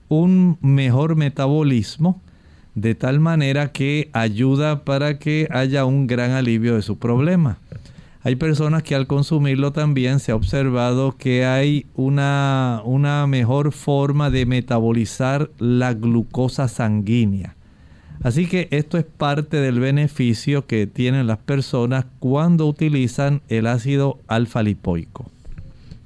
un mejor metabolismo de tal manera que ayuda para que haya un gran alivio de su problema. Hay personas que al consumirlo también se ha observado que hay una, una mejor forma de metabolizar la glucosa sanguínea. Así que esto es parte del beneficio que tienen las personas cuando utilizan el ácido alfa lipoico.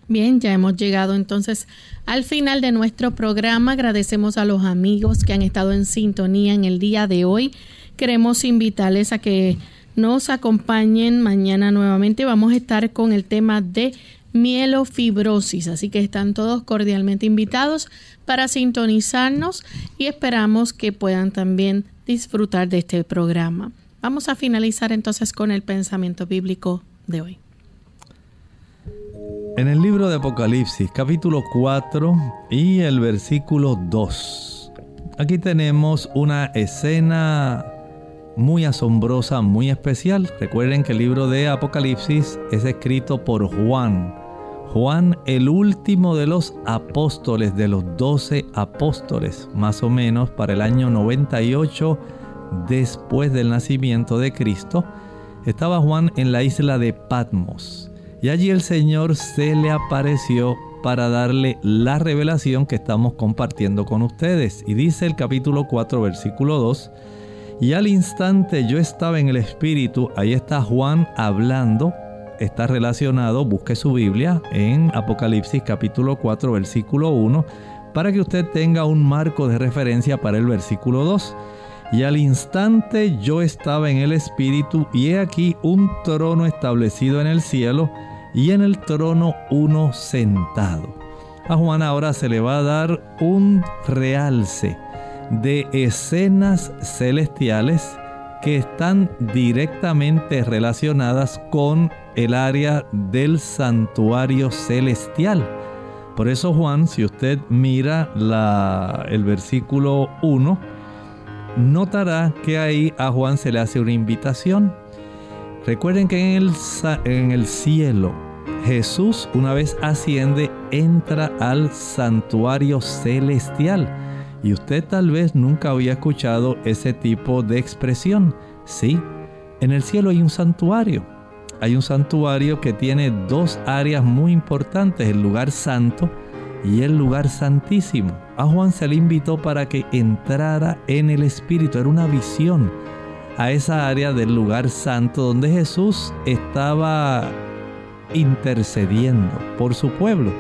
Bien, ya hemos llegado entonces al final de nuestro programa. Agradecemos a los amigos que han estado en sintonía en el día de hoy. Queremos invitarles a que nos acompañen mañana nuevamente. Vamos a estar con el tema de mielofibrosis, así que están todos cordialmente invitados para sintonizarnos y esperamos que puedan también disfrutar de este programa. Vamos a finalizar entonces con el pensamiento bíblico de hoy. En el libro de Apocalipsis, capítulo 4 y el versículo 2. Aquí tenemos una escena muy asombrosa, muy especial. Recuerden que el libro de Apocalipsis es escrito por Juan. Juan, el último de los apóstoles, de los doce apóstoles, más o menos para el año 98 después del nacimiento de Cristo, estaba Juan en la isla de Patmos. Y allí el Señor se le apareció para darle la revelación que estamos compartiendo con ustedes. Y dice el capítulo 4, versículo 2, y al instante yo estaba en el Espíritu, ahí está Juan hablando, está relacionado, busque su Biblia en Apocalipsis capítulo 4 versículo 1, para que usted tenga un marco de referencia para el versículo 2. Y al instante yo estaba en el Espíritu y he aquí un trono establecido en el cielo y en el trono uno sentado. A Juan ahora se le va a dar un realce de escenas celestiales que están directamente relacionadas con el área del santuario celestial. Por eso Juan, si usted mira el versículo 1, notará que ahí a Juan se le hace una invitación. Recuerden que en el cielo Jesús una vez asciende entra al santuario celestial y usted tal vez nunca había escuchado ese tipo de expresión. Sí, en el cielo hay un santuario. Hay un santuario que tiene dos áreas muy importantes, el lugar santo y el lugar santísimo. A Juan se le invitó para que entrara en el Espíritu, era una visión a esa área del lugar santo donde Jesús estaba intercediendo por su pueblo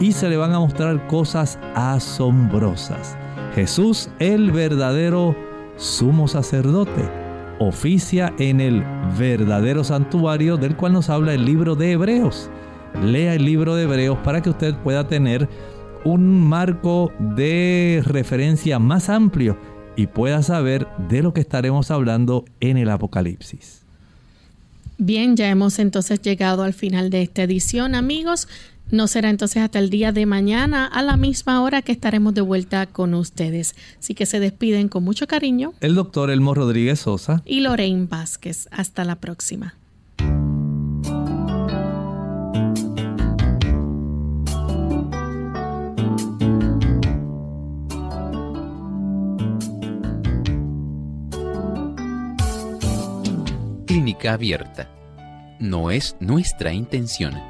y se le van a mostrar cosas asombrosas. Jesús, el verdadero sumo sacerdote, oficia en el verdadero santuario del cual nos habla el libro de Hebreos. Lea el libro de Hebreos para que usted pueda tener un marco de referencia más amplio y pueda saber de lo que estaremos hablando en el Apocalipsis. Bien, ya hemos entonces llegado al final de esta edición, amigos. No será entonces hasta el día de mañana a la misma hora que estaremos de vuelta con ustedes. Así que se despiden con mucho cariño. El doctor Elmo Rodríguez Sosa. Y Lorraine Vázquez. Hasta la próxima. Clínica abierta. No es nuestra intención